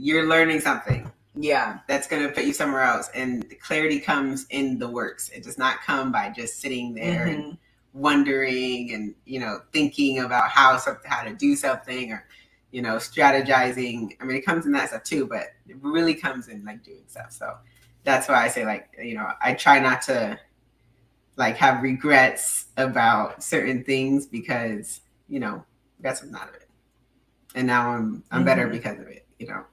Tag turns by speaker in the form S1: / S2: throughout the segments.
S1: you're learning something
S2: Yeah.
S1: that's going to put you somewhere else. And clarity comes in the works. It does not come by just sitting there and
S2: Mhm.
S1: wondering and you know thinking about how how to do something or you know strategizing. I mean, it comes in that stuff too, but it really comes in like doing stuff. So that's why I say like you know I try not to like have regrets about certain things because you know got something out of it, and now I'm I'm better
S2: Mhm.
S1: because of it. You know,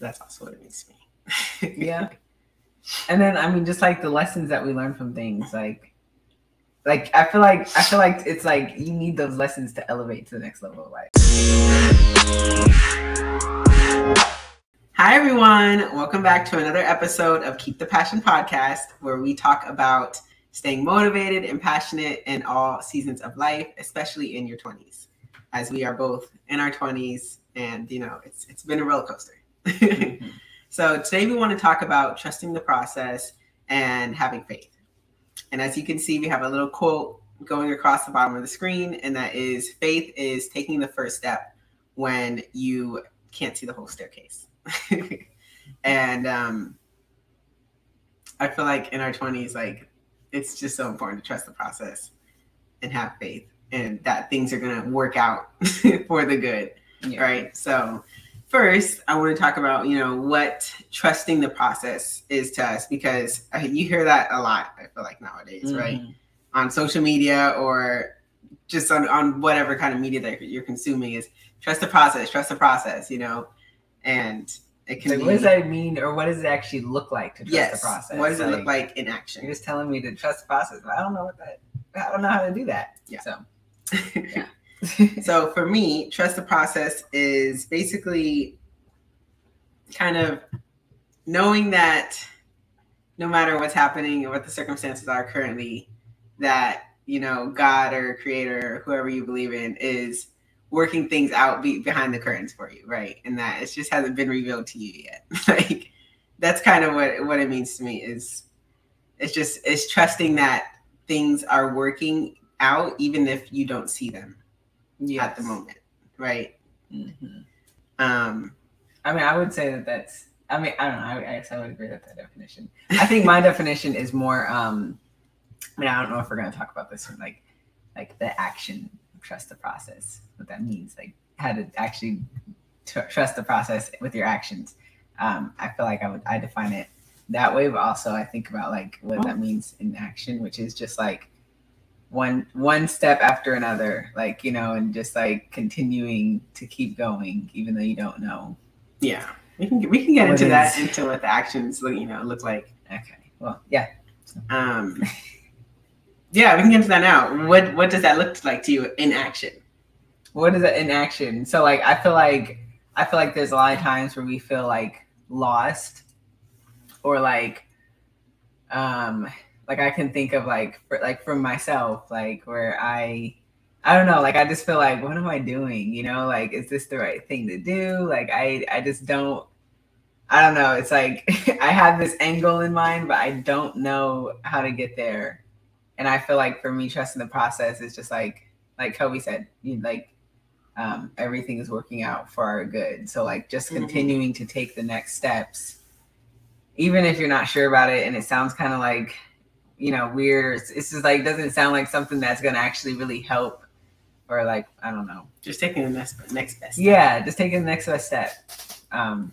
S1: that's also what it means to me.
S2: Yeah. And then I mean just like the lessons that we learn from things like like I feel like I feel like it's like you need those lessons to elevate to the next level of life.
S1: Hi, everyone. Welcome back to another episode of Keep the Passion podcast, where we talk about staying motivated and passionate in all seasons of life, especially in your 20s, as we are both in our 20s. And, you know, it's, it's been a roller coaster. so, today we want to talk about trusting the process and having faith. And as you can see, we have a little quote going across the bottom of the screen, and that is faith is taking the first step when you can't see the whole staircase. and um, I feel like in our 20s, like it's just so important to trust the process and have faith and that things are going to work out for the good.
S2: Yeah.
S1: Right. So, first, I want to talk about, you know, what trusting the process is to us because I, you hear that a lot, I feel like nowadays, right?
S2: Mhm.
S1: On social media or just on, on whatever kind of media that you're consuming is trust the process, trust the process, you know, and it can
S2: Like,
S1: be.
S2: what does that mean, or what does it actually look like to trust
S1: yes.
S2: the process?
S1: What does it look like in action?
S2: You're just telling me to trust the process. but I don't know what that. I don't know how to do that.
S1: Yeah.
S2: So.
S1: so for me, trust the process is basically kind of knowing that no matter what's happening and what the circumstances are currently, that you know God or Creator or whoever you believe in is working things out be- behind the curtains for you, right? And that it just hasn't been revealed to you yet. like that's kind of what what it means to me is it's just it's trusting that things are working out even if you don't see them at the moment, right?
S2: Mhm.
S1: Um,
S2: I mean, I would say that that's. I mean, I don't know. I, I guess I would agree with that definition. I think my definition is more. um I mean, I don't know if we're going to talk about this in like, like the action, trust the process. What that means, like how to actually tr- trust the process with your actions. Um, I feel like I would I define it that way, but also I think about like what that means in action, which is just like one one step after another, like you know, and just like continuing to keep going, even though you don't know
S1: yeah, we can we can get into that into what the actions look you know look like.
S2: Okay. Well, yeah.
S1: Um, yeah, we can get into that now. What what does that look like to you in action?
S2: What is it in action? So like I feel like I feel like there's a lot of times where we feel like lost or like um like I can think of like for, like from myself like where I I don't know like I just feel like what am I doing? You know, like is this the right thing to do? Like I I just don't I don't know. It's like I have this angle in mind, but I don't know how to get there. And I feel like for me, trusting the process is just like, like Kelby said, you like um, everything is working out for our good. So like just
S1: Mhm.
S2: continuing to take the next steps, even if you're not sure about it, and it sounds kind of like, you know, we're it's just like doesn't sound like something that's gonna actually really help, or like I don't know.
S1: Just taking the next next best. step.
S2: Yeah, just taking the next best step um,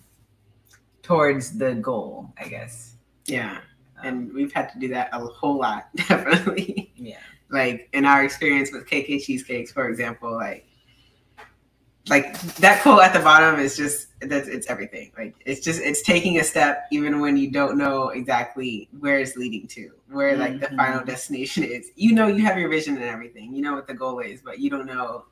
S2: towards the goal, I guess.
S1: yeah,
S2: Um,
S1: and we've had to do that a whole lot, definitely.
S2: yeah.
S1: like in our experience with KK cheesecakes, for example, like like that quote at the bottom is just that's it's everything. Like it's just it's taking a step even when you don't know exactly where it's leading to, where like the
S2: Mhm.
S1: final destination is. You know you have your vision and everything. You know what the goal is, but you don't know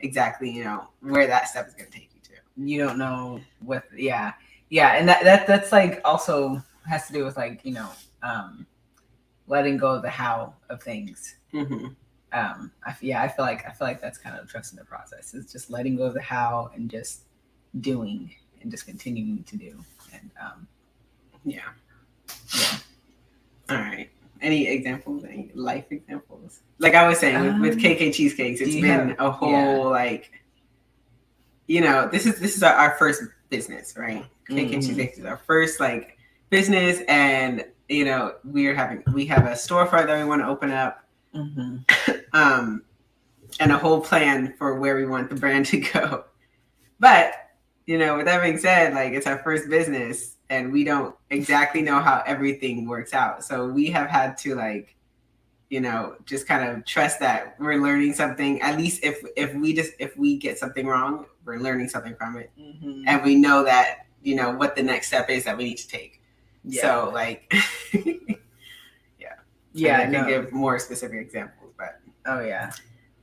S1: exactly, you know, where that step is gonna take you to.
S2: you don't know what yeah yeah and that, that that's like also has to do with like you know um letting go of the how of things
S1: Mm-hmm.
S2: Um I, yeah i feel like i feel like that's kind of trusting the process it's just letting go of the how and just doing and just continuing to do and um
S1: Yeah.
S2: yeah
S1: All right. Any examples? Any life examples? Like I was saying with, with
S2: Um,
S1: KK cheesecakes,
S2: do
S1: it's been
S2: have-
S1: a whole
S2: yeah.
S1: like, you know, this is this is our, our first business, right? KK Cheesecakes is our first like business, and you know we're having we have a storefront that we want to open up,
S2: Mm-hmm.
S1: um, and a whole plan for where we want the brand to go. But you know, with that being said, like it's our first business, and we don't exactly know how everything works out. So we have had to like, you know, just kind of trust that we're learning something. At least if if we just if we get something wrong, we're learning something from it,
S2: Mm-hmm.
S1: and we know that you know what the next step is that we need to take. So like,
S2: yeah, Yeah.
S1: I can
S2: no.
S1: give more specific examples,
S2: oh yeah,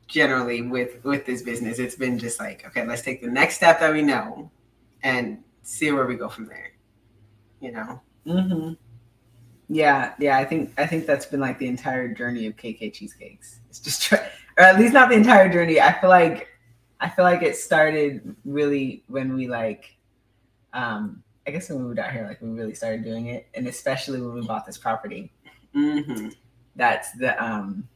S1: generally with with this business, it's been just like, okay, let's take the next step that we know, and see where we go from there. You know.
S2: mm-hmm. yeah, yeah. I think I think that's been like the entire journey of KK cheesecakes. It's just, try, or at least not the entire journey. I feel like I feel like it started really when we like, um, I guess when we moved out here, like we really started doing it, and especially when we bought this property.
S1: Mm-hmm.
S2: that's the um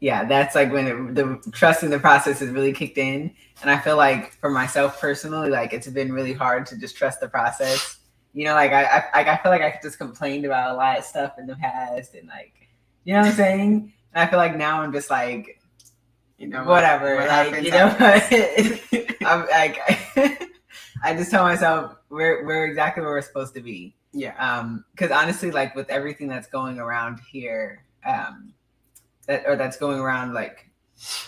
S2: yeah that's like when it, the trust in the process has really kicked in. And i feel like for myself personally like it's been really hard to just trust the process. You know like i i, I feel like i just complained about a lot of stuff in the past and like you know what i'm saying? And i feel like now i'm just like
S1: You know.
S2: whatever
S1: what
S2: like you know i'm like i just tell myself we're we're exactly where we're supposed to be.
S1: Yeah.
S2: um because honestly like with everything that's going around here um that or that's going around like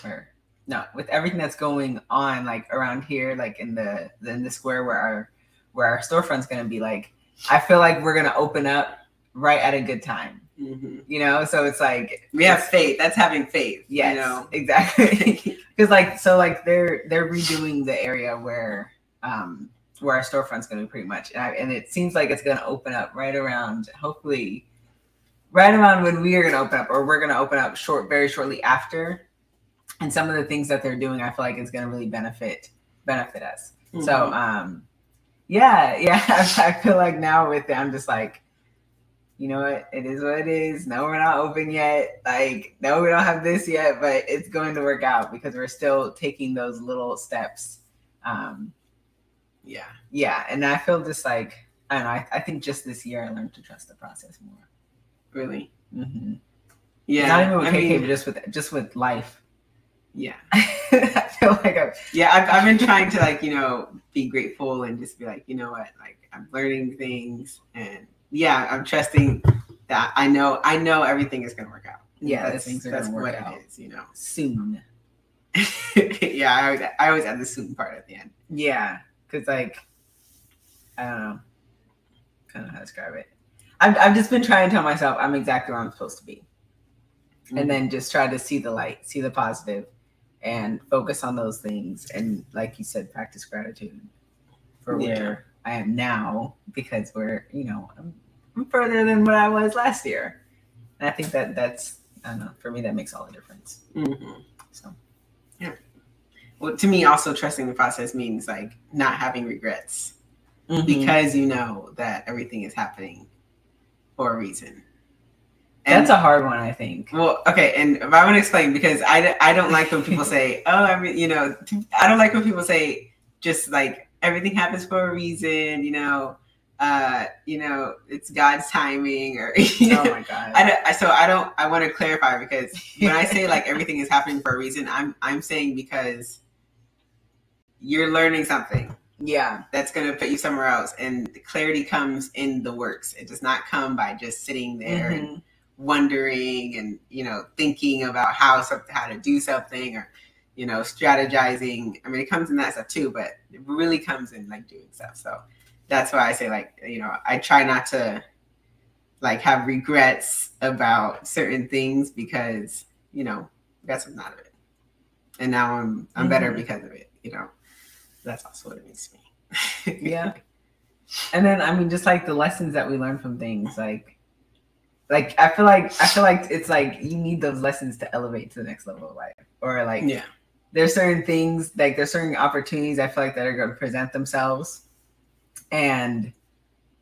S2: or no with everything that's going on like around here like in the in the square where our where our storefront's gonna be like i feel like we're gonna open up right at a good time
S1: hmm
S2: you know so it's like
S1: We have faith. That's having faith.
S2: yes
S1: You know.
S2: exactly because like so like they're they're redoing the area where um where our storefront's going to be pretty much and, I, and it seems like it's going to open up right around hopefully right around when we are going to open up or we're going to open up short very shortly after. And some of the things that they're doing i feel like is going to really benefit benefit us. So
S1: Mhm.
S2: um yeah yeah I, feel like now with it i'm just like you know what? It is what it is. No we're not open yet. Like no we don't have this yet but it's going to work out because we're still taking those little steps. Um
S1: yeah.
S2: yeah. And i feel just like i don't know i, I think just this year i learned to trust the process more
S1: Really.
S2: mm-hmm.
S1: Yeah.
S2: not even with
S1: I
S2: KK,
S1: mean,
S2: but just with just with life
S1: yeah.
S2: i feel like i'm
S1: Yeah. I've, I've been trying to like you know be grateful and just be like you know what like I'm learning things and yeah I'm trusting that I know I know everything is gonna work out.
S2: Yeah,
S1: that's,
S2: things are
S1: that's
S2: gonna work
S1: what
S2: out.
S1: it is. You know.
S2: soon
S1: yeah. I always, I always add the soon part at the end.
S2: Yeah, because like I don't know, I don't know how to describe it. I've I've just been trying to tell myself I'm exactly where I'm supposed to be, and then just try to see the light, see the positive, and focus on those things. And like you said, practice gratitude for
S1: Yeah.
S2: where I am now because we're you know I'm, I'm further than what I was last year, and I think that that's I don't know for me that makes all the difference.
S1: Mhm.
S2: So yeah.
S1: Well, to me, also trusting the process means like not having regrets
S2: Mm-hmm.
S1: because you know that everything is happening for a reason.
S2: that's a hard one, I think.
S1: Well, okay, and if I want to explain because I, I don't like when people say, oh, I mean, you know, I don't like when people say just like everything happens for a reason, you know, uh, you know, it's God's timing or you know,
S2: Oh my god.
S1: I don't, I- so I don't I want to clarify because when I say like everything is happening for a reason, I'm I'm saying because you're learning something
S2: yeah.
S1: that's going to put you somewhere else and the clarity comes in the works. It does not come by just sitting there and
S2: Mhm.
S1: wondering and you know thinking about how something how to do something or you know strategizing i mean it comes in that stuff too but it really comes in like doing stuff so that's why i say like you know i try not to like have regrets about certain things because you know that's not of it and now i'm i'm better
S2: Mhm.
S1: because of it you know that's also what it means to me
S2: Yeah. And then I mean just like the lessons that we learn from things like like I feel like I feel like it's like you need those lessons to elevate to the next level of life. Or like
S1: yeah
S2: there's certain things like there's certain opportunities I feel like that are going to present themselves and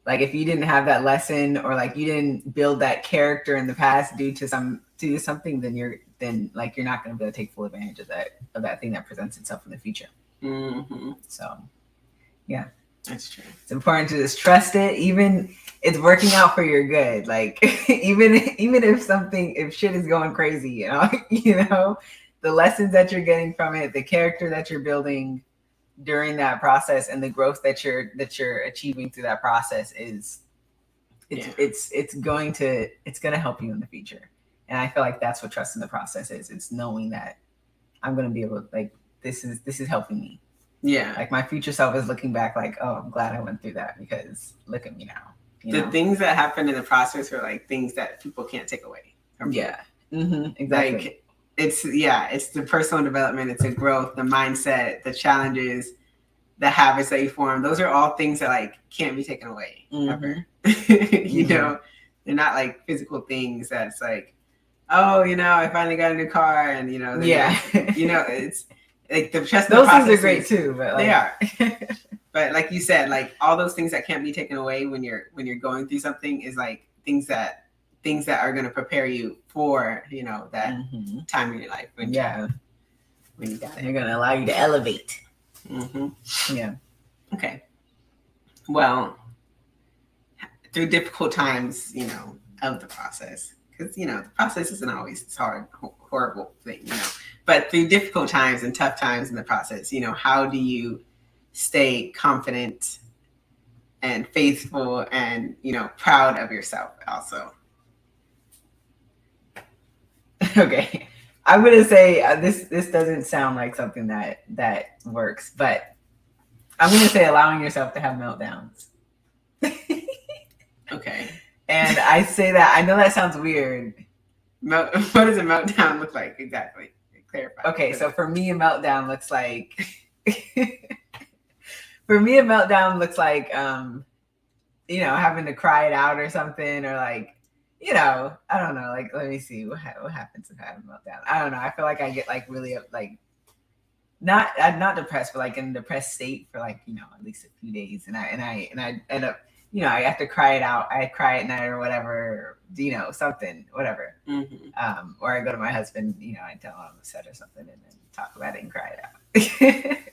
S2: like if you didn't have that lesson or like you didn't build that character in the past due to some due to something then you're then like you're not going to be able to take full advantage of that of that thing that presents itself in the future
S1: hmm
S2: so yeah,
S1: That's true.
S2: It's important to just trust it, even it's working out for your good. Like even even if something if shit is going crazy, you know, you know, the lessons that you're getting from it, the character that you're building during that process, and the growth that you're that you're achieving through that process is it's
S1: Yeah.
S2: it's it's going to it's going to help you in the future. And I feel like that's what trust in the process is. It's knowing that I'm going to be able like this is this is helping me
S1: Yeah.
S2: like my future self is looking back like oh i'm glad i went through that because look at me now you
S1: the
S2: know?
S1: things that happen in the process are like things that people can't take away.
S2: Yeah hmm exactly
S1: Like it's yeah, it's the personal development, it's a growth, the mindset, the challenges, the habits that you form. Those are all things that like can't be taken away. ever.
S2: Mhm.
S1: you
S2: Mhm.
S1: know, they're not like physical things that's like, oh, you know, I finally got a new car and you know,
S2: yeah
S1: you know, it's like the trust.
S2: those things are great too but like,
S1: They are. But like you said, like all those things that can't be taken away when you're when you're going through something is like things that things that are going to prepare you for you know that
S2: Mhm.
S1: time in your life when
S2: yeah
S1: when you got it.
S2: they're gonna allow you to elevate
S1: hmm
S2: yeah
S1: Okay. Well, through difficult times, you know, of the process, because you know the process isn't always this hard, horrible thing, you know. But through difficult times and tough times in the process, you know, how do you stay confident and faithful and you know proud of yourself also?
S2: okay i'm gonna say uh, this this doesn't sound like something that that works but i'm gonna say allowing yourself to have meltdowns
S1: Okay.
S2: And i say that i know that sounds weird
S1: Melt, what does a meltdown look like exactly? Clarify.
S2: Okay, so for me, a meltdown looks like. for me, a meltdown looks like, um, you know, having to cry it out or something, or like, you know, I don't know. Like, let me see what what happens if I have a meltdown. I don't know. I feel like I get like really like, not I'm not depressed, but like in a depressed state for like you know at least a few days, and I and I and I end up. You know, I have to cry it out. I cry at night or whatever, you know, something, whatever
S1: Mhm.
S2: um, or I go to my husband, you know, I tell him I'm upset or something, and then talk about it and cry it out.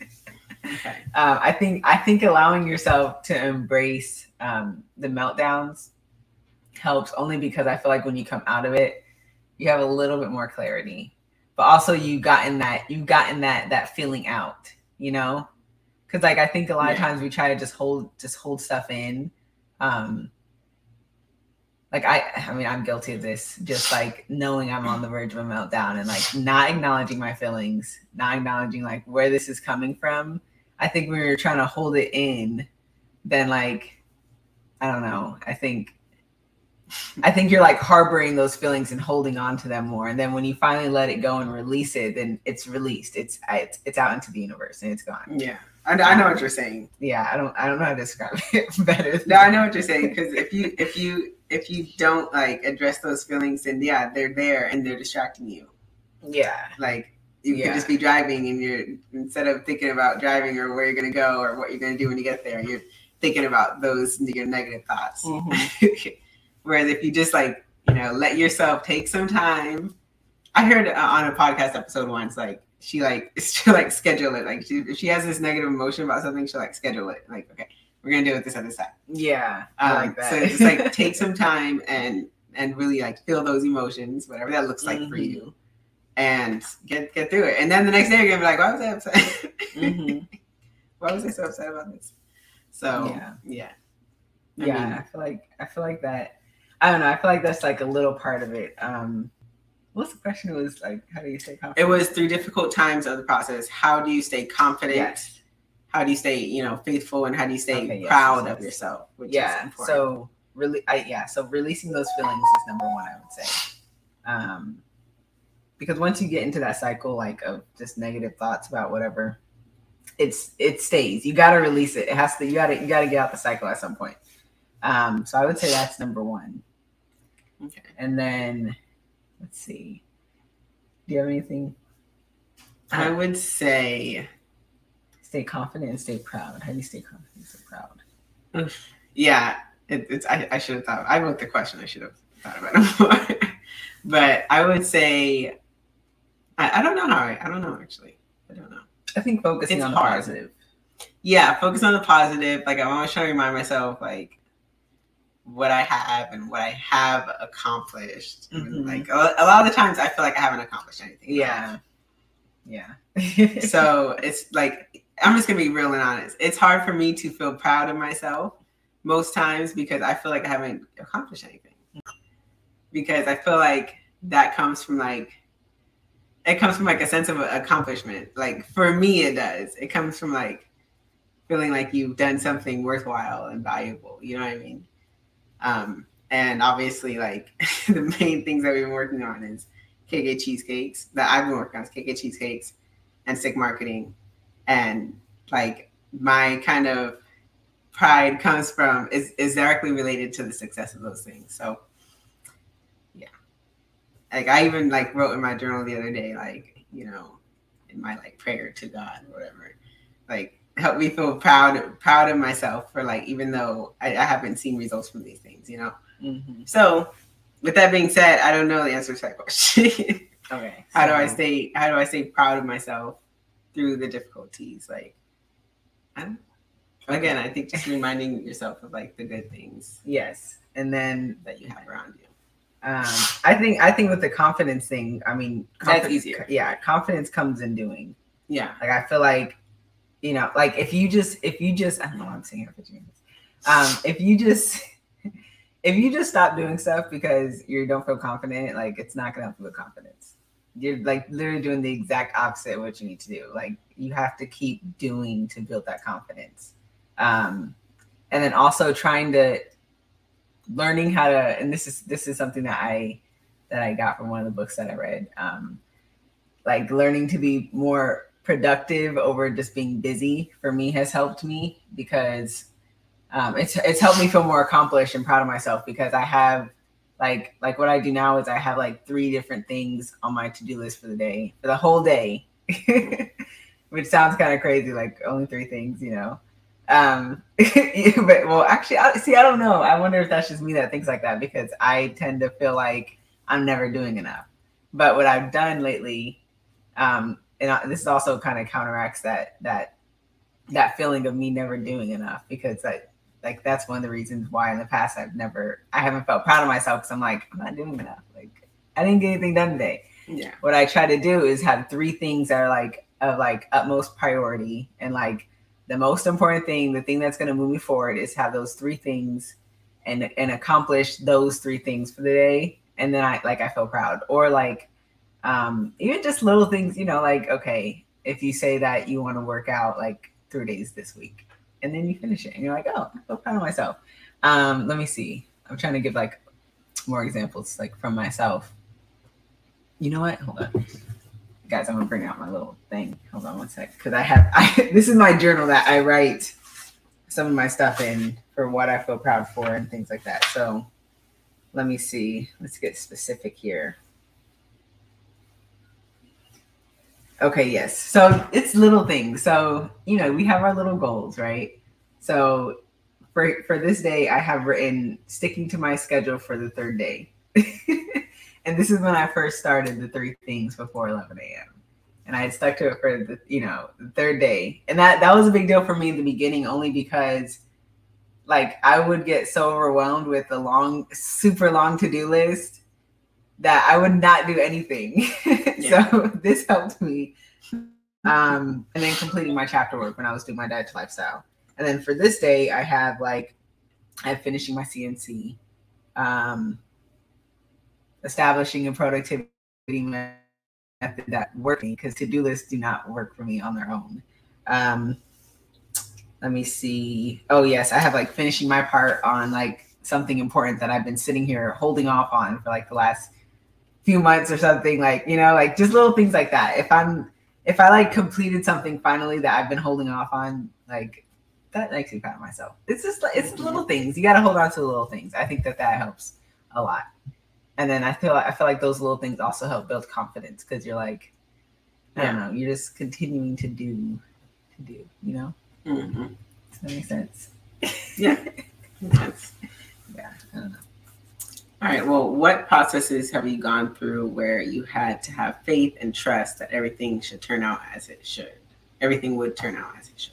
S1: Okay.
S2: um, I think I think allowing yourself to embrace um, the meltdowns helps only because I feel like when you come out of it, you have a little bit more clarity, but also you've gotten that you've gotten that that feeling out, you know, because like I think a lot of times we try to just hold just hold stuff in. Um, like I, I mean, I'm guilty of this. Just like knowing I'm on the verge of a meltdown and like not acknowledging my feelings, not acknowledging like where this is coming from. I think when you're trying to hold it in, then like, I don't know. I think, I think you're like harboring those feelings and holding on to them more. And then when you finally let it go and release it, then it's released. It's it's, it's out into the universe and it's gone.
S1: Yeah, I, I know what you're saying.
S2: Yeah, I don't I don't know how to describe it better.
S1: No, I know what you're saying because if you if you if you don't like address those feelings, then yeah, they're there and they're distracting you.
S2: Yeah.
S1: Like you
S2: Yeah.
S1: could just be driving and you're instead of thinking about driving or where you're gonna go or what you're gonna do when you get there, you're thinking about those your negative thoughts.
S2: Mm-hmm.
S1: Whereas if you just like you know let yourself take some time, I heard uh, on a podcast episode once like she like she like schedule it like she, if she has this negative emotion about something she'll like schedule it like okay we're gonna do it this other side.
S2: Yeah. I
S1: Um,
S2: like that.
S1: So just like take some time and and really like feel those emotions, whatever that looks like for
S2: Mhm.
S1: you, and get get through it. And then the next day you're gonna be like, why was I upset?
S2: Mhm.
S1: why was I so upset about this? So
S2: Yeah.
S1: yeah, I
S2: yeah
S1: mean-
S2: I feel like i feel like that i don't know i feel like that's like a little part of it um what's the question it was like how do you stay
S1: it was through difficult times of the process. How do you stay confident?
S2: yes
S1: How do you stay you know faithful? And how do you stay
S2: Okay,
S1: proud
S2: yes,
S1: of
S2: yes.
S1: yourself? Which
S2: yeah
S1: important.
S2: so really I, yeah so releasing those feelings is number one i would say um because once you get into that cycle like of just negative thoughts about whatever it's it stays you got to release it it has to you got to you got to get out the cycle at some point um so i would say that's number one
S1: okay.
S2: and then let's see do you have anything
S1: I would say
S2: stay confident and stay proud how do you stay confident and stay proud
S1: Yeah, it, it's. I, I should have thought. I wrote the question. I should have thought about it more. but I would say, I, I don't know how. I, I don't know actually. I don't know.
S2: i think focusing
S1: It's
S2: on
S1: hard.
S2: the positive
S1: yeah, focus on the positive. Like I'm always trying to remind myself, like what I have and what I have accomplished.
S2: Mhm.
S1: Like a, a lot of the times, I feel like I haven't accomplished anything.
S2: Yeah. Yeah.
S1: so it's like I'm just gonna be real and honest. It's hard for me to feel proud of myself most times because I feel like I haven't accomplished anything. Because I feel like that comes from like it comes from like a sense of accomplishment. Like for me, it does. It comes from like feeling like you've done something worthwhile and valuable. You know what I mean? Um, and obviously, like the main things that we've been working on is KK cheesecakes that I've been working on is KK cheesecakes and sick marketing. And like my kind of pride comes from is, is directly related to the success of those things. So yeah. Like I even like wrote in my journal the other day, like, you know, in my like prayer to God or whatever, like help me feel proud proud of myself for like even though I, I haven't seen results from these things, you know.
S2: Mhm.
S1: So with that being said, I don't know the answer to that question.
S2: Okay.
S1: how do I stay how do I stay proud of myself through the difficulties? Like I'm, again, I think just reminding yourself of like the good things
S2: Yes. And then
S1: that you have around you.
S2: um, I think I think with the confidence thing, I mean,
S1: That's easier.
S2: Yeah, confidence comes in doing.
S1: Yeah.
S2: Like I feel like, you know, like if you just if you just I don't know what I'm saying two minutes. Um, if you just if you just stop doing stuff because you don't feel confident, like it's not gonna help you with confidence. You're like literally doing the exact opposite of what you need to do. Like you have to keep doing to build that confidence. Um, and then also trying to learning how to and this is this is something that I that I got from one of the books that I read. Um, like learning to be more productive over just being busy for me has helped me because um, it's it's helped me feel more accomplished and proud of myself because I have like like what I do now is I have like three different things on my to do list for the day for the whole day, which sounds kind of crazy like only three things you know. Um, but well, actually, I, see, I don't know. I wonder if that's just me that thinks like that because I tend to feel like I'm never doing enough. But what I've done lately, um, and I, this also kind of counteracts that that that feeling of me never doing enough because like like that's one of the reasons why in the past I've never I haven't felt proud of myself because I'm like I'm not doing enough. Like I didn't get anything done today.
S1: Yeah.
S2: What I try to do is have three things that are like of like utmost priority and like the most important thing, the thing that's going to move me forward is have those three things and and accomplish those three things for the day and then I like I feel proud or like um even just little things, you know, like okay, if you say that you want to work out like 3 days this week and then you finish it and you're like, "Oh, I feel proud of myself." Um let me see. I'm trying to give like more examples like from myself. You know what? Hold on guys, I'm gonna bring out my little thing. Hold on one sec, because I have I, this is my journal that I write some of my stuff in for what I feel proud for and things like that. So let me see. Let's get specific here. Okay, yes. So it's little things. So you know, we have our little goals, right? So for for this day, I have written sticking to my schedule for the third day. and this is when I first started the three things before 11 a.m. And I had stuck to it for the, you know, the third day. And that that was a big deal for me in the beginning, only because like I would get so overwhelmed with the long, super long to-do list that I would not do anything.
S1: Yeah.
S2: so this helped me. Um, and then completing my chapter work when I was doing my diet to lifestyle. And then for this day, I have like I have finishing my CNC. Um, establishing a productivity method that works because to-do lists do not work for me on their own. Um, let me see. Oh yes, I have like finishing my part on like something important that I've been sitting here holding off on for like the last few months or something. Like you know, like just little things like that. If I'm if I like completed something finally that I've been holding off on, like that makes me proud of myself. It's just like it's little things. You got to hold on to the little things. I think that that helps a lot and then I feel I feel like those little things also help build confidence because you're like, I don't know, you're just continuing to do, to do, you know.
S1: Mhm.
S2: Does that make sense?
S1: Yeah.
S2: Yeah, I don't know.
S1: All right. Well, what processes have you gone through where you had to have faith and trust that everything should turn out as it should? Everything would turn out as it should.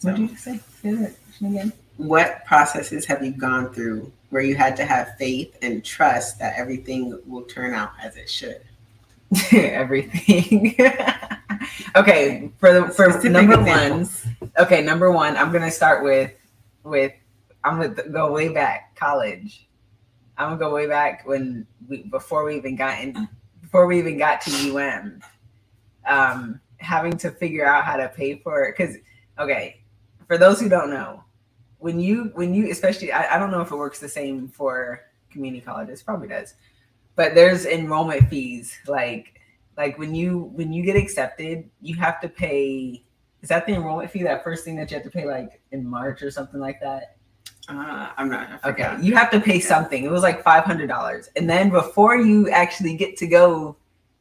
S2: What did you say? Again.
S1: What processes have you gone through where you had to have faith and trust that everything will turn out as it should?
S2: everything. okay, for the for
S1: Specific
S2: number
S1: examples.
S2: one. Okay, number one. I'm gonna start with with. I'm gonna go way back college. I'm gonna go way back when we before we even got in before we even got to UM. Um, having to figure out how to pay for it because okay, for those who don't know, when you when you especially I, I don't know if it works the same for community colleges probably does but there's enrollment fees like like when you when you get accepted you have to pay is that the enrollment fee that first thing that you have to pay like in march or something like that
S1: Uh, I'm not.
S2: Okay you have to pay something it was like $500 and then before you actually get to go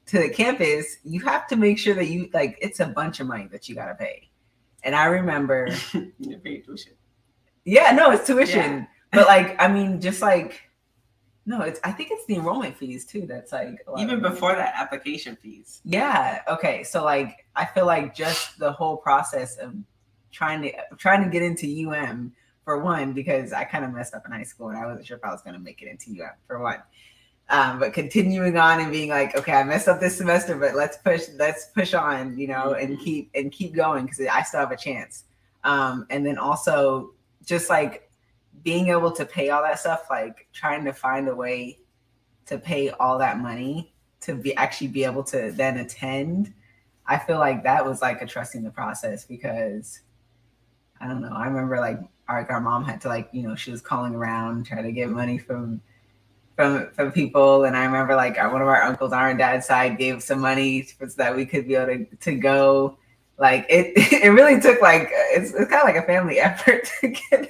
S2: to the campus you have to make sure that you like it's a bunch of money that you got to pay and i remember
S1: You pay tuition.
S2: yeah no it's tuition
S1: Yeah.
S2: but like i mean just like no it's i think it's the enrollment fees too that's like
S1: Even before that, application fees.
S2: Yeah. Okay. So like I feel like just the whole process of trying to trying to get into UM for one, because I kind of messed up in high school and I wasn't sure if I was gonna make it into UM for one. Um, but continuing on and being like, okay, I messed up this semester, but let's push, let's push on, you know, and
S1: Mhm.
S2: keep and keep going because I still have a chance. Um, and then also just like being able to pay all that stuff, like trying to find a way to pay all that money to be actually be able to then attend i feel like that was like a trusting the process because i don't know i remember like our, our mom had to like you know she was calling around trying to get money from from from people and i remember like our, one of our uncles on our dad's side gave some money so that we could be able to, to go like it it really took like it's, it's kind of like a family effort to get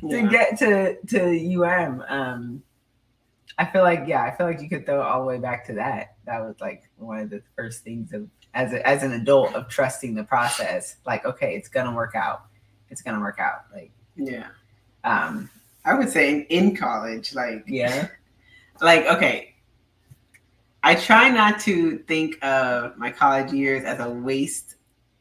S2: to
S1: Yeah.
S2: get to to um um I feel like yeah, I feel like you could throw all the way back to that. That was like one of the first things of as a, as an adult of trusting the process. Like, okay, it's gonna work out. It's gonna work out. Like,
S1: yeah.
S2: um,
S1: I would say in, in college, like
S2: yeah,
S1: like okay i try not to think of my college years as a waste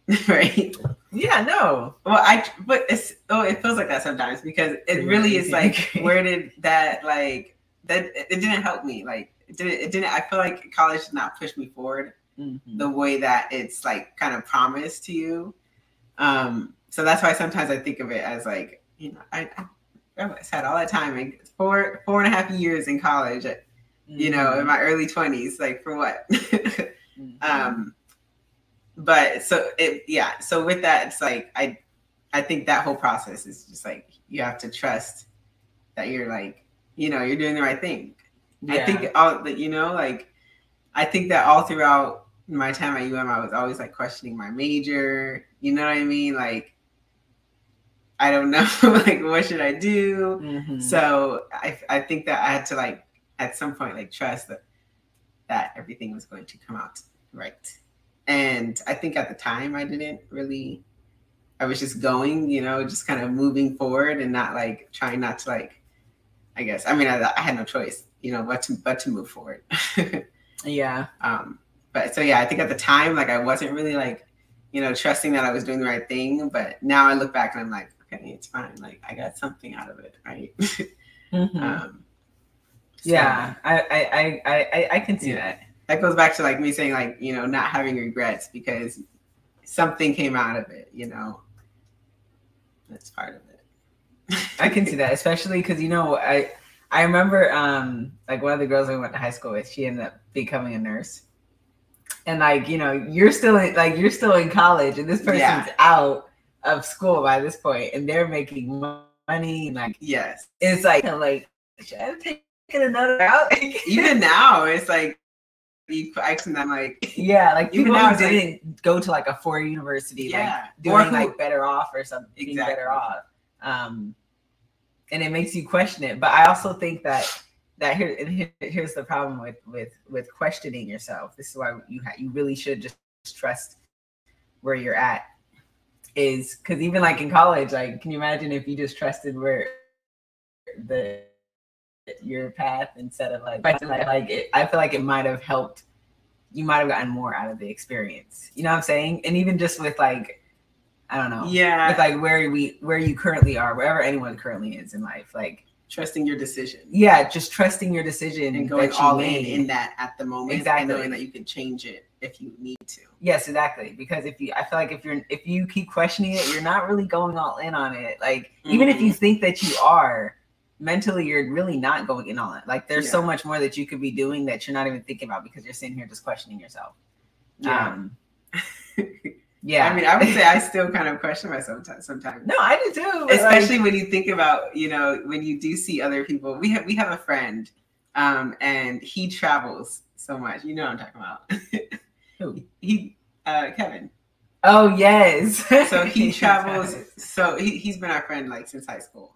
S1: right
S2: yeah, no,
S1: well i but it's oh it feels like that sometimes because it really is like where did that like that it didn't help me like it didn't it didn't i feel like college did not push me forward
S2: Mhm.
S1: the way that it's like kind of promised to you um so that's why sometimes i think of it as like you know i i I had all that time, like four four and a half years in college, you know, in my early twenties, like for what?
S2: Mhm.
S1: um, but so it, yeah. So with that, it's like I, I think that whole process is just like you have to trust that you're like, you know, you're doing the right thing. I think all that you know, like I think that all throughout my time at UM, I was always like questioning my major. You know what I mean? Like I don't know, like what should I do?
S2: Mhm.
S1: So I, I think that I had to like at some point like trust that that everything was going to come out right. And I think at the time I didn't really I was just going, you know, just kind of moving forward and not like trying not to like I guess I mean I, I had no choice, you know, but to but to move forward.
S2: yeah,
S1: um but so yeah, I think at the time like I wasn't really like you know trusting that I was doing the right thing, but now I look back and I'm like okay, it's fine. Like I got something out of it, right?
S2: Mhm.
S1: Um, so
S2: yeah, I, I, I, I, I can see
S1: Yeah.
S2: that.
S1: that goes back to like me saying like you know not having regrets because something came out of it. You know, that's part of it.
S2: I can see that, especially because you know I I remember um like one of the girls I went to high school with, she ended up becoming a nurse, and like you know you're still in like you're still in college, and this person's
S1: Yeah.
S2: out of school by this point, and they're making money, like
S1: Yes,
S2: it's like like should I have taken another route?
S1: even now it's like you asking them like
S2: yeah, like
S1: Even now it's like-
S2: didn't go to like a four university, like
S1: yeah,
S2: doing
S1: or who-
S2: like better off or something
S1: Exactly.
S2: better off um and it makes you question it but i also think that that here and here, here's the problem with with with questioning yourself this is why you ha- you really should just trust where you're at is because even like in college like can you imagine if you just trusted where the your path instead of like like it, i feel like it might have helped you might have gotten more out of the experience you know what i'm saying and even just with like I don't know.
S1: Yeah.
S2: With like where we where you currently are, wherever anyone currently is in life. Like
S1: trusting your decision.
S2: Yeah, just trusting your decision
S1: and going all in in that at the moment.
S2: Exactly.
S1: And knowing that you can change it if you need to.
S2: Yes, exactly. Because if you I feel like if you're if you keep questioning it, you're not really going all in on it. Like mm-hmm. even if you mm-hmm. think that you are, mentally you're really not going in on it. Like there's yeah. so much more that you could be doing that you're not even thinking about because you're sitting here just questioning yourself.
S1: Yeah. Um, yeah. I mean, I would say I still kind of question myself sometimes.
S2: No, I do too.
S1: Especially like, when you think about, you know, when you do see other people. We have we have a friend, um, and he travels so much. You know what I'm talking about. Who? He uh Kevin.
S2: Oh yes.
S1: so he travels so he, he's been our friend like since high school.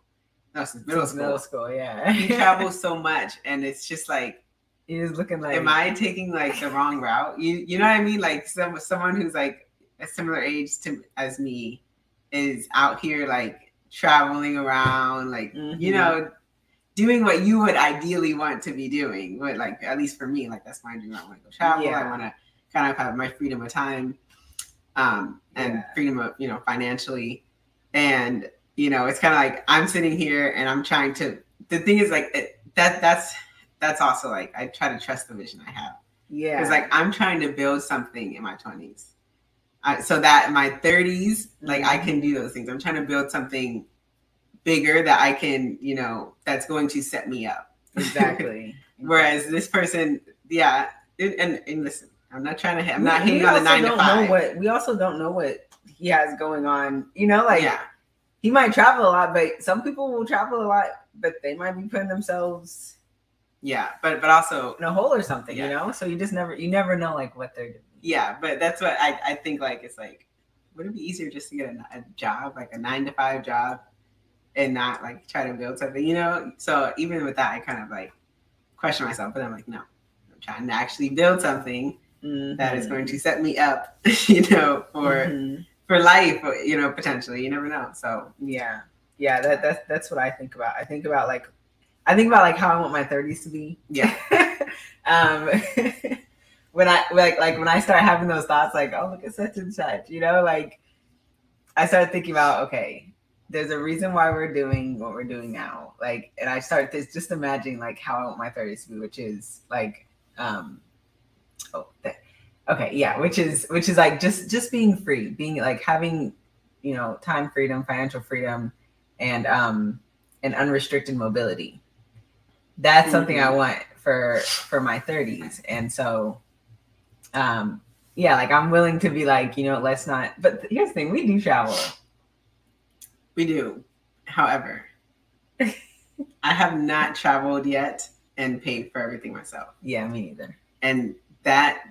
S1: No, since middle since school.
S2: Middle school, yeah.
S1: he travels so much and it's just like
S2: he's looking like
S1: am I taking like the wrong route? You you know what I mean? Like some someone who's like a similar age to as me is out here like traveling around, like mm-hmm. you know, doing what you would ideally want to be doing. But like at least for me, like that's my dream. I want to go travel. Yeah. I want to kind of have my freedom of time, um, and yeah. freedom of you know financially, and you know it's kind of like I'm sitting here and I'm trying to. The thing is like it, that that's that's also like I try to trust the vision I have.
S2: Yeah,
S1: it's like I'm trying to build something in my 20s I, so that in my 30s, like I can do those things. I'm trying to build something bigger that I can, you know, that's going to set me up.
S2: Exactly.
S1: Whereas this person, yeah, and, and listen, I'm not trying to. I'm not hating on the nine
S2: to
S1: five.
S2: Know What, we also don't know what he has going on. You know, like yeah. he might travel a lot, but some people will travel a lot, but they might be putting themselves.
S1: Yeah, but but also
S2: in a hole or something, yeah. you know. So you just never you never know like what they're doing
S1: yeah, but that's what I, I think like it's like would it be easier just to get a, a, job, like a nine to five job, and not like try to build something, you know? So even with that, I kind of like question myself, but I'm like, no, I'm trying to actually build something mm-hmm. that is going to set me up, you know, for mm-hmm. for life, you know, potentially. You never know. So
S2: yeah, yeah, that that's that's what I think about. I think about like, I think about like how I want my 30s to be.
S1: Yeah.
S2: um when I like like when I start having those thoughts, like, oh look at such and such, you know, like I started thinking about, okay, there's a reason why we're doing what we're doing now. Like, and I start to just imagining like how I want my 30s to be, which is like, um, oh, that, okay, yeah, which is which is like just just being free, being like having, you know, time freedom, financial freedom, and um, and unrestricted mobility. That's mm-hmm. something I want for for my 30s, and so um, yeah, like I'm willing to be like, you know, let's not. But here's the thing: we do travel.
S1: We do. However, I have not traveled yet and paid for everything myself.
S2: Yeah, me neither.
S1: And that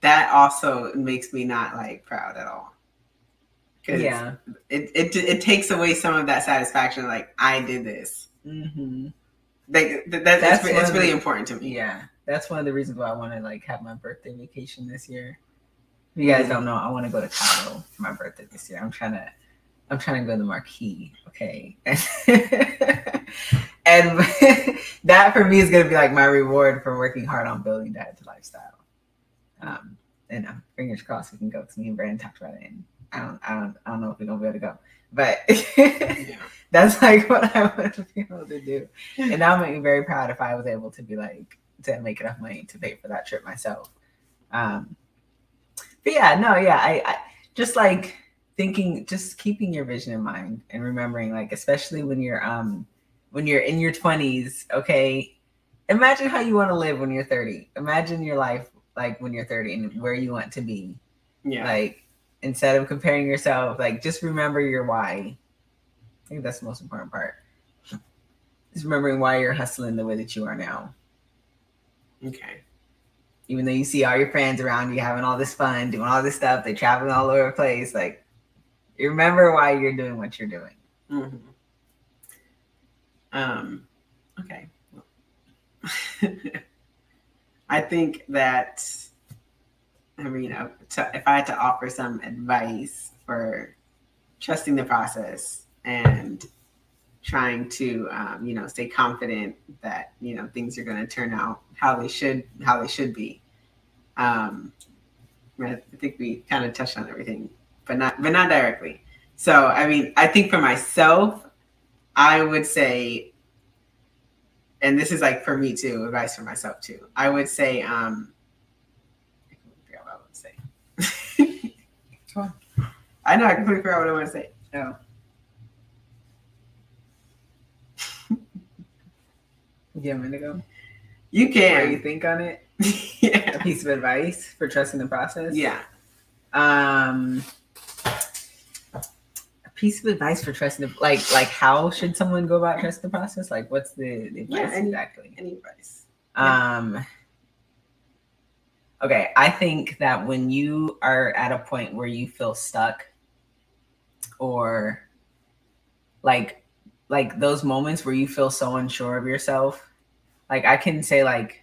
S1: that also makes me not like proud at all.
S2: Yeah,
S1: it, it it takes away some of that satisfaction. Like I did this.
S2: Mm-hmm.
S1: Like that, that's, it's, it's really the, important to me.
S2: Yeah, that's one of the reasons why I want to like have my birthday vacation this year. If you guys don't know, I want to go to Cabo for my birthday this year. I'm trying to, I'm trying to go to the Marquee. Okay, and that for me is gonna be like my reward for working hard on building that lifestyle. Um, and uh, fingers crossed we can go. Because me and Brandon talked about it, and I don't, I don't, I don't know if we're gonna be able to go, but yeah. that's like what I want to be able to do, and that would make me very proud if I was able to be like to make enough money to pay for that trip myself. Um, but yeah, no, yeah, I, I just like thinking, just keeping your vision in mind and remembering, like, especially when you're um when you're in your twenties, okay. Imagine how you want to live when you're 30. Imagine your life like when you're 30 and where you want to be.
S1: Yeah.
S2: Like instead of comparing yourself, like just remember your why. I think that's the most important part. Just remembering why you're hustling the way that you are now.
S1: Okay.
S2: Even though you see all your friends around you having all this fun, doing all this stuff, they traveling all over the place, like you remember why you're doing what you're doing.
S1: Mm-hmm. Um, okay. I think that, I mean, uh, if I had to offer some advice for trusting the process and trying to um, you know stay confident that you know things are going to turn out how they should how they should be um, I think we kind of touched on everything but not but not directly So, I mean, I think for myself, I would say, and this is like for me too, advice for myself too. I would say, um, I completely forgot what I would say. I know I completely forgot what I want to say.
S2: Oh. You want me to go?
S1: You
S2: What do you think on it? A piece of advice for trusting the process?
S1: Yeah.
S2: Um, a piece of advice for trusting the like like how should someone go about trusting the process? Like what's the, the
S1: Yeah,
S2: advice
S1: any-
S2: exactly?
S1: Any advice?
S2: Um okay, I think that when you are at a point where you feel stuck or like like those moments where you feel so unsure of yourself, like I can say like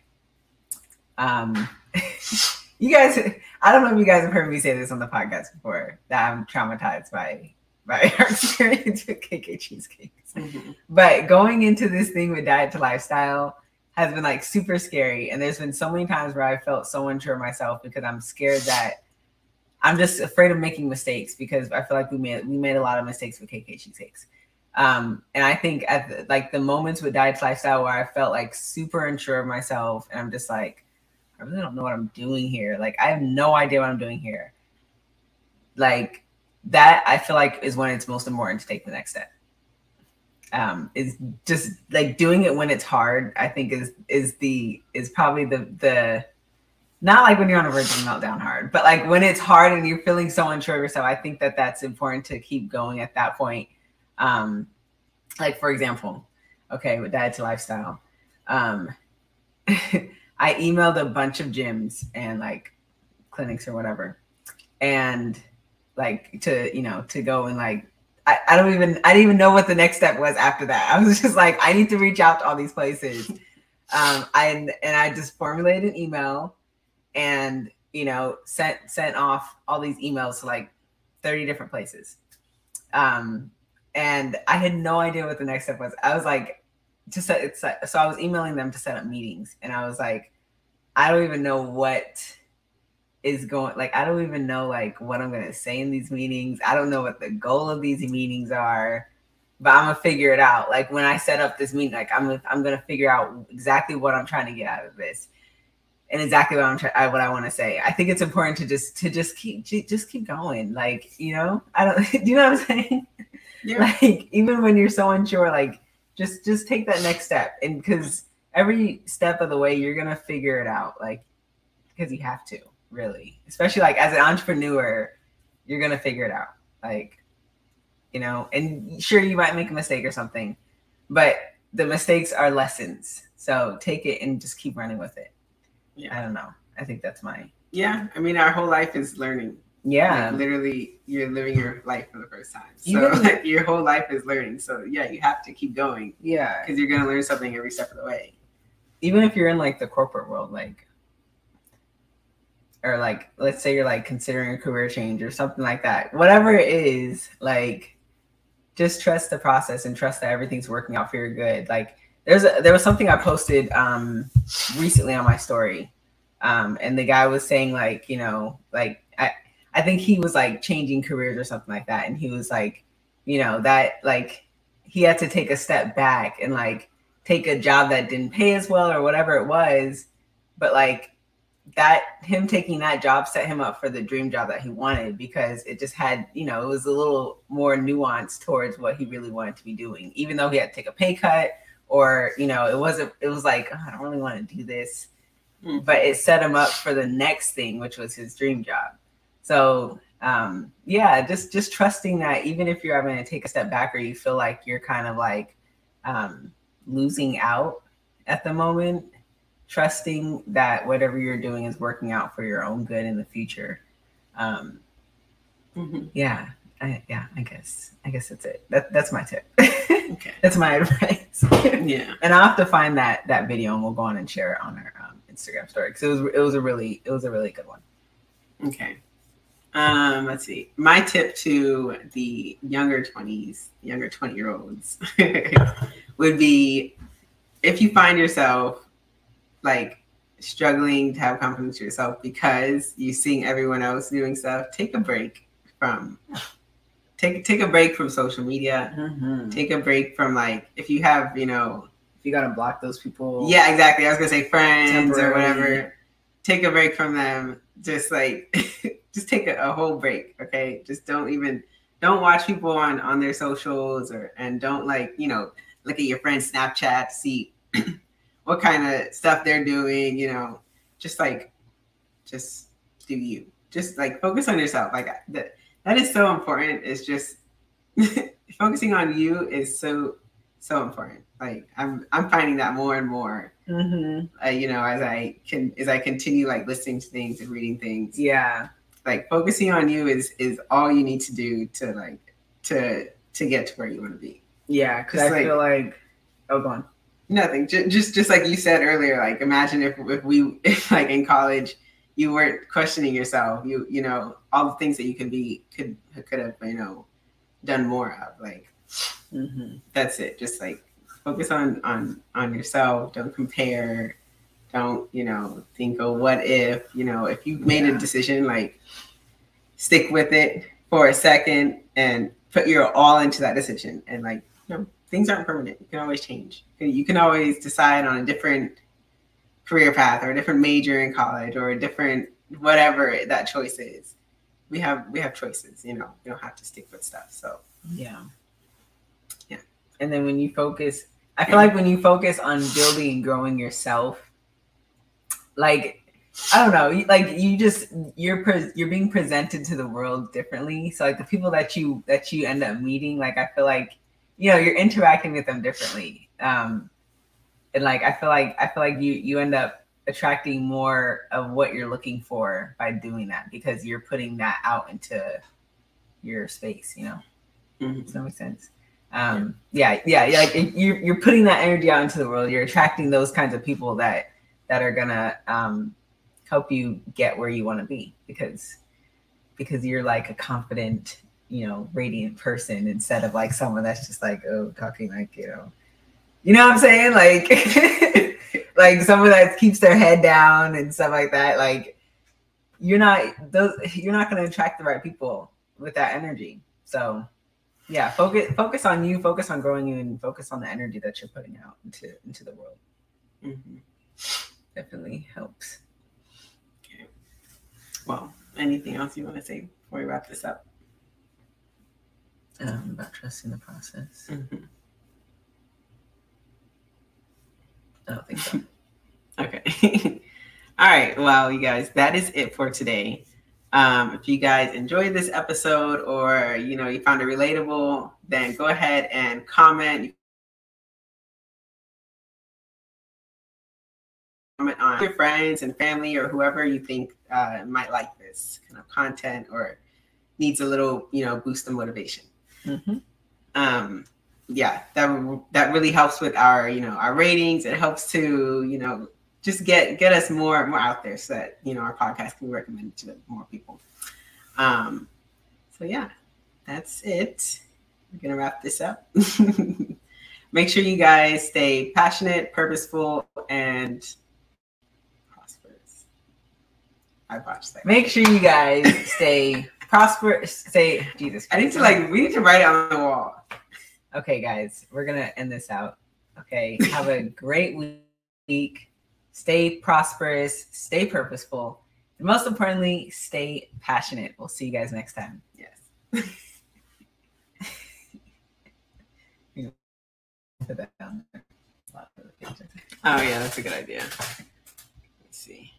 S2: um you guys I don't know if you guys have heard me say this on the podcast before that I'm traumatized by by our experience with KK cheesecakes.
S1: Mhm.
S2: But going into this thing with diet to lifestyle has been like super scary. And there's been so many times where I felt so unsure of myself because I'm scared that I'm just afraid of making mistakes because I feel like we made we made a lot of mistakes with KK cheesecakes. Um, and I think at the, like the moments with diet lifestyle where I felt like super unsure of myself and I'm just like, I really don't know what I'm doing here. Like I have no idea what I'm doing here. Like that I feel like is when it's most important to take the next step um is just like doing it when it's hard i think is is the is probably the the not like when you're on a of meltdown hard but like when it's hard and you're feeling so unsure of yourself i think that that's important to keep going at that point um like for example okay with diet to lifestyle um i emailed a bunch of gyms and like clinics or whatever and like to you know to go and like I, I don't even I didn't even know what the next step was after that. I was just like, I need to reach out to all these places. Um, I and I just formulated an email and you know sent sent off all these emails to like 30 different places. Um, and I had no idea what the next step was. I was like, just set it's so I was emailing them to set up meetings, and I was like, I don't even know what is going like I don't even know like what I'm gonna say in these meetings. I don't know what the goal of these meetings are, but I'm gonna figure it out. Like when I set up this meeting, like I'm I'm gonna figure out exactly what I'm trying to get out of this, and exactly what I'm trying what I want to say. I think it's important to just to just keep just keep going. Like you know, I don't. do you know what I'm saying?
S1: Yeah.
S2: Like even when you're so unsure, like just just take that next step, and because every step of the way you're gonna figure it out. Like because you have to really especially like as an entrepreneur you're gonna figure it out like you know and sure you might make a mistake or something but the mistakes are lessons so take it and just keep running with it
S1: Yeah.
S2: i don't know i think that's my
S1: Yeah. I mean, our whole life is learning.
S2: Yeah
S1: Like, literally, you're living your life for the first time. So
S2: Even-
S1: like, your whole life is learning. So yeah, you have to keep going
S2: yeah
S1: because you're gonna learn something every step of the way.
S2: even if you're in like the corporate world like or like let's say you're like considering a career change or something like that whatever it is like just trust the process and trust that everything's working out for your good like there's a, there was something i posted um recently on my story um and the guy was saying like you know like i think he was like changing careers or something like that and he was like you know that like he had to take a step back and like take a job that didn't pay as well or whatever it was but like that him taking that job set him up for the dream job that he wanted because it just had you know it was a little more nuanced towards what he really wanted to be doing even though he had to take a pay cut or you know it wasn't it was like oh, i don't really want to do this
S1: Mm.
S2: but it set him up for the next thing which was his dream job so um yeah just just trusting that even if you're having to take a step back or you feel like you're kind of like um losing out at the moment trusting that whatever you're doing is working out for your own good in the future um
S1: Mhm.
S2: yeah I, yeah i guess i guess that's it that, that's my tip
S1: Okay.
S2: that's my advice
S1: Yeah.
S2: and i'll have to find that that video and we'll go on and share it on our um, instagram story because it was it was a really it was a really good one
S1: Okay. Um, let's see. My tip to the younger 20s, younger 20 year olds would be if you find yourself like struggling to have confidence in yourself because you're seeing everyone else doing stuff, take a break from take take a break from social media.
S2: Mhm.
S1: Take a break from like if you have you know
S2: If you gotta block those people,
S1: yeah exactly. I was gonna say friends or whatever. Take a break from them. Just like just take a, a whole break. Okay, just don't even don't watch people on on their socials or and don't like you know look at your friends Snapchat see what kind of stuff they're doing. You know, just like just do you. Just like focus on yourself. Like that that is so important. It's just focusing on you is so so important. Like I'm I'm finding that more and more.
S2: Mhm.
S1: Uh, you know, as I can as I continue like listening to things and reading things.
S2: yeah,
S1: Like focusing on you is is all you need to do to like to to get to where you want to be.
S2: yeah. Because I
S1: like-
S2: feel like, oh, go on.
S1: Nothing. Just just just like you said earlier. Like imagine if if we if like in college you weren't questioning yourself. You you know all the things that you could be could could have you know done more of. Like
S2: Mhm.
S1: that's it. Just like focus on on on yourself. Don't compare. Don't you know think of what if you know if you made
S2: Yeah.
S1: a decision like stick with it for a second and put your all into that decision and like you know things aren't permanent. You can always change. You can always decide on a different career path or a different major in college or a different whatever that choice is. We have we have choices. You know you don't have to stick with stuff. So
S2: Yeah. And then when you focus, I feel like when you focus on building and growing yourself, like I don't know, like you just you're pre- you're being presented to the world differently. So like the people that you that you end up meeting, like I feel like you know you're interacting with them differently. Um, and like I feel like I feel like you you end up attracting more of what you're looking for by doing that because you're putting that out into your space. You know.
S1: mhm.
S2: Does that make sense? Um, yeah, yeah, yeah. Like you're you're putting that energy out into the world. You're attracting those kinds of people that that are gonna um, help you get where you want to be because because you're like a confident, you know, radiant person instead of like someone that's just like oh talking like you know, you know what I'm saying? Like like someone that keeps their head down and stuff like that. Like you're not those. You're not gonna attract the right people with that energy. So yeah focus focus on you focus on growing you and focus on the energy that you're putting out into into the world
S1: Mhm.
S2: definitely helps Okay.
S1: Well, anything else you want to say before we wrap this up?
S2: um, about trusting the process i don't think so
S1: Okay. All right. Well, you guys, that is it for today. Um, if you guys enjoyed this episode or you know you found it relatable, then go ahead and comment. Comment on your friends and family or whoever you think uh, might like this kind of content or needs a little you know boost of motivation.
S2: Mhm.
S1: um yeah that that really helps with our you know our ratings it helps to you know just get get us more more out there so that you know our podcast can be recommended to more people. Um so yeah that's it. We're gonna wrap this up. Make sure you guys stay passionate purposeful and prosperous. I watched that.
S2: Make sure you guys stay prosperous stay jesus
S1: i need to like we need to write it on the wall.
S2: Okay guys we're gonna end this out. Okay have a great week Stay prosperous, stay purposeful, and most importantly, stay passionate. We'll see you guys next time.
S1: Yes.
S2: Put that down there.
S1: Oh yeah, that's a good idea. Let's see.